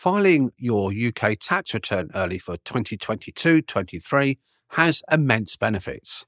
filing your UK tax return early for 2022 23 has immense benefits.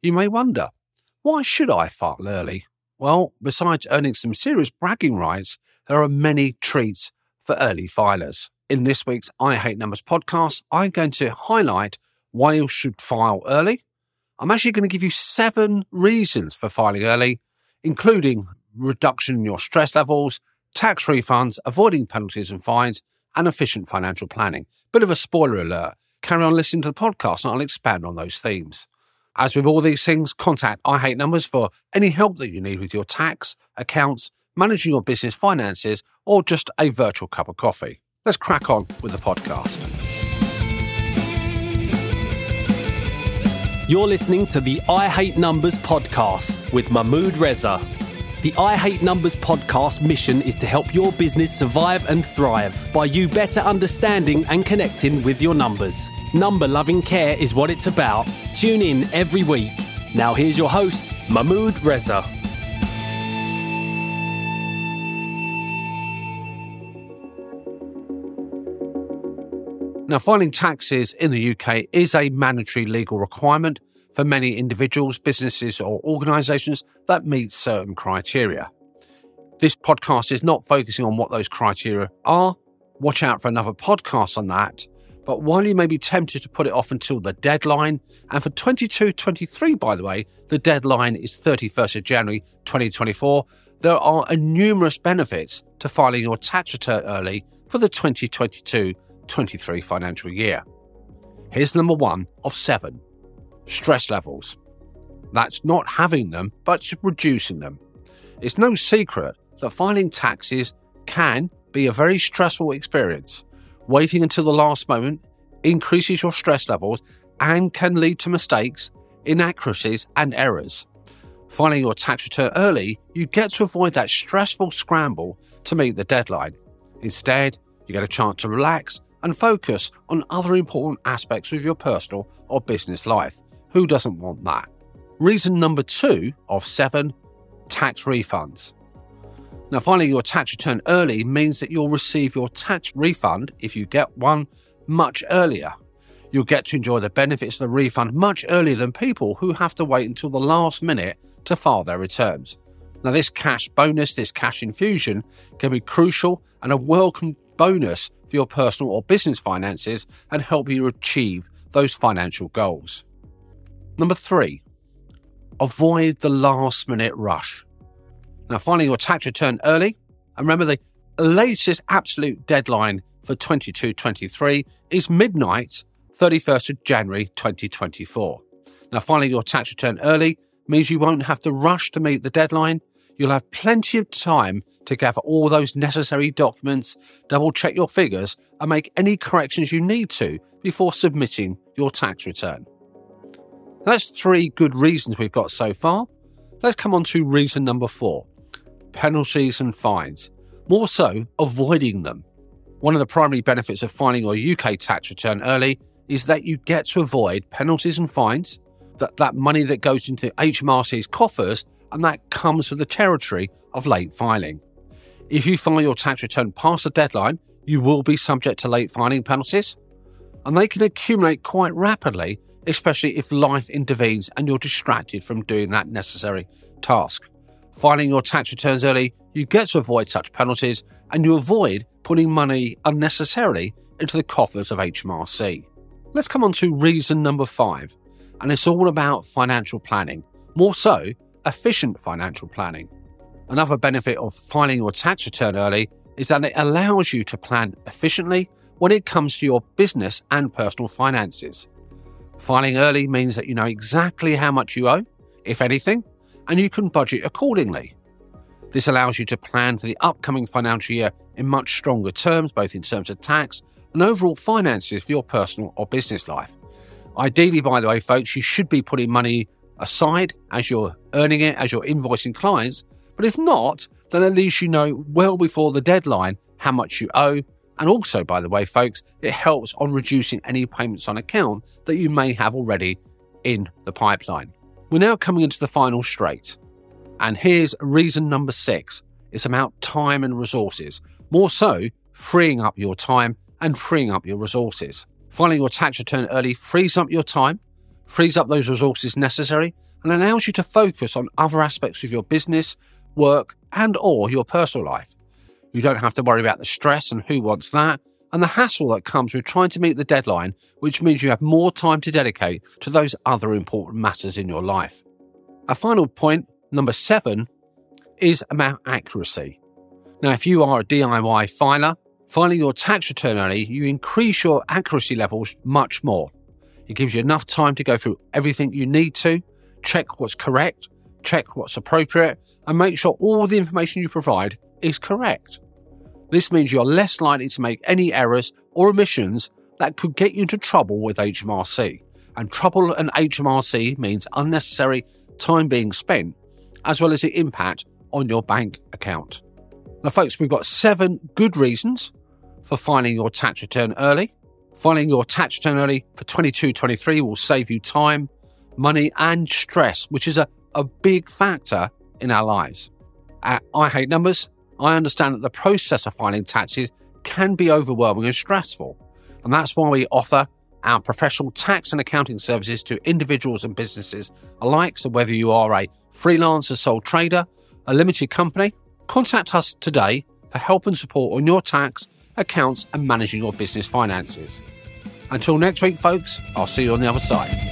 You may wonder, why should I file early? Well, besides earning some serious bragging rights, there are many treats for early filers. In this week's I Hate Numbers podcast, I'm going to highlight why you should file early. I'm actually going to give you seven reasons for filing early, including reduction in your stress levels, tax refunds, avoiding penalties and fines, and efficient financial planning. Bit of a spoiler alert. Carry on listening to the podcast and I'll expand on those themes. As with all these things, contact I Hate Numbers for any help that you need with your tax, accounts, managing your business finances, or just a virtual cup of coffee. Let's crack on with the podcast. You're listening to the I Hate Numbers podcast with Mahmood Reza. The I Hate Numbers podcast mission is to help your business survive and thrive by you better understanding and connecting with your numbers. Number loving care is what it's about. Tune in every week. Now, here's your host, Mahmood Reza. Now, filing taxes in the UK is a mandatory legal requirement for many individuals, businesses, or organisations that meet certain criteria. This podcast is not focusing on what those criteria are. Watch out for another podcast on that. But while you may be tempted to put it off until the deadline, and for 22 23, by the way, the deadline is 31st of January 2024, there are numerous benefits to filing your tax return early for the 2022 23 financial year. Here's number one of seven stress levels. That's not having them, but reducing them. It's no secret that filing taxes can be a very stressful experience. Waiting until the last moment increases your stress levels and can lead to mistakes, inaccuracies, and errors. Filing your tax return early, you get to avoid that stressful scramble to meet the deadline. Instead, you get a chance to relax and focus on other important aspects of your personal or business life. Who doesn't want that? Reason number two of seven tax refunds. Now, filing your tax return early means that you'll receive your tax refund, if you get one, much earlier. You'll get to enjoy the benefits of the refund much earlier than people who have to wait until the last minute to file their returns. Now, this cash bonus, this cash infusion, can be crucial and a welcome bonus for your personal or business finances and help you achieve those financial goals. Number three, avoid the last minute rush. Now, filing your tax return early, and remember the latest absolute deadline for 2223 is midnight, 31st of January 2024. Now, filing your tax return early means you won't have to rush to meet the deadline. You'll have plenty of time to gather all those necessary documents, double check your figures, and make any corrections you need to before submitting your tax return. That's three good reasons we've got so far. Let's come on to reason number four penalties and fines. More so, avoiding them. One of the primary benefits of filing your UK tax return early is that you get to avoid penalties and fines, that, that money that goes into HMRC's coffers, and that comes with the territory of late filing. If you file your tax return past the deadline, you will be subject to late filing penalties, and they can accumulate quite rapidly especially if life intervenes and you're distracted from doing that necessary task. Filing your tax returns early, you get to avoid such penalties and you avoid putting money unnecessarily into the coffers of HMRC. Let's come on to reason number five, and it's all about financial planning, more so, efficient financial planning. Another benefit of filing your tax return early is that it allows you to plan efficiently when it comes to your business and personal finances. Filing early means that you know exactly how much you owe, if anything, and you can budget accordingly. This allows you to plan for the upcoming financial year in much stronger terms, both in terms of tax and overall finances for your personal or business life. Ideally, by the way, folks, you should be putting money aside as you're earning it, as you're invoicing clients. But if not, then at least you know well before the deadline how much you owe and also, by the way, folks, it helps on reducing any payments on account that you may have already in the pipeline. We're now coming into the final straight. And here's reason number six it's about time and resources. More so, freeing up your time and freeing up your resources. Filing your tax return early frees up your time, frees up those resources necessary, and allows you to focus on other aspects of your business, work, and or your personal life. You don't have to worry about the stress and who wants that, and the hassle that comes with trying to meet the deadline, which means you have more time to dedicate to those other important matters in your life. A final point, number seven, is about accuracy. Now, if you are a DIY filer, filing your tax return early, you increase your accuracy levels much more. It gives you enough time to go through everything you need to, check what's correct, check what's appropriate, and make sure all the information you provide is correct. This means you're less likely to make any errors or omissions that could get you into trouble with HMRC. And trouble and HMRC means unnecessary time being spent, as well as the impact on your bank account. Now, folks, we've got seven good reasons for filing your tax return early. Filing your tax return early for 22 23 will save you time, money, and stress, which is a, a big factor in our lives. At I Hate Numbers, I understand that the process of filing taxes can be overwhelming and stressful. And that's why we offer our professional tax and accounting services to individuals and businesses alike. So, whether you are a freelancer, sole trader, a limited company, contact us today for help and support on your tax, accounts, and managing your business finances. Until next week, folks, I'll see you on the other side.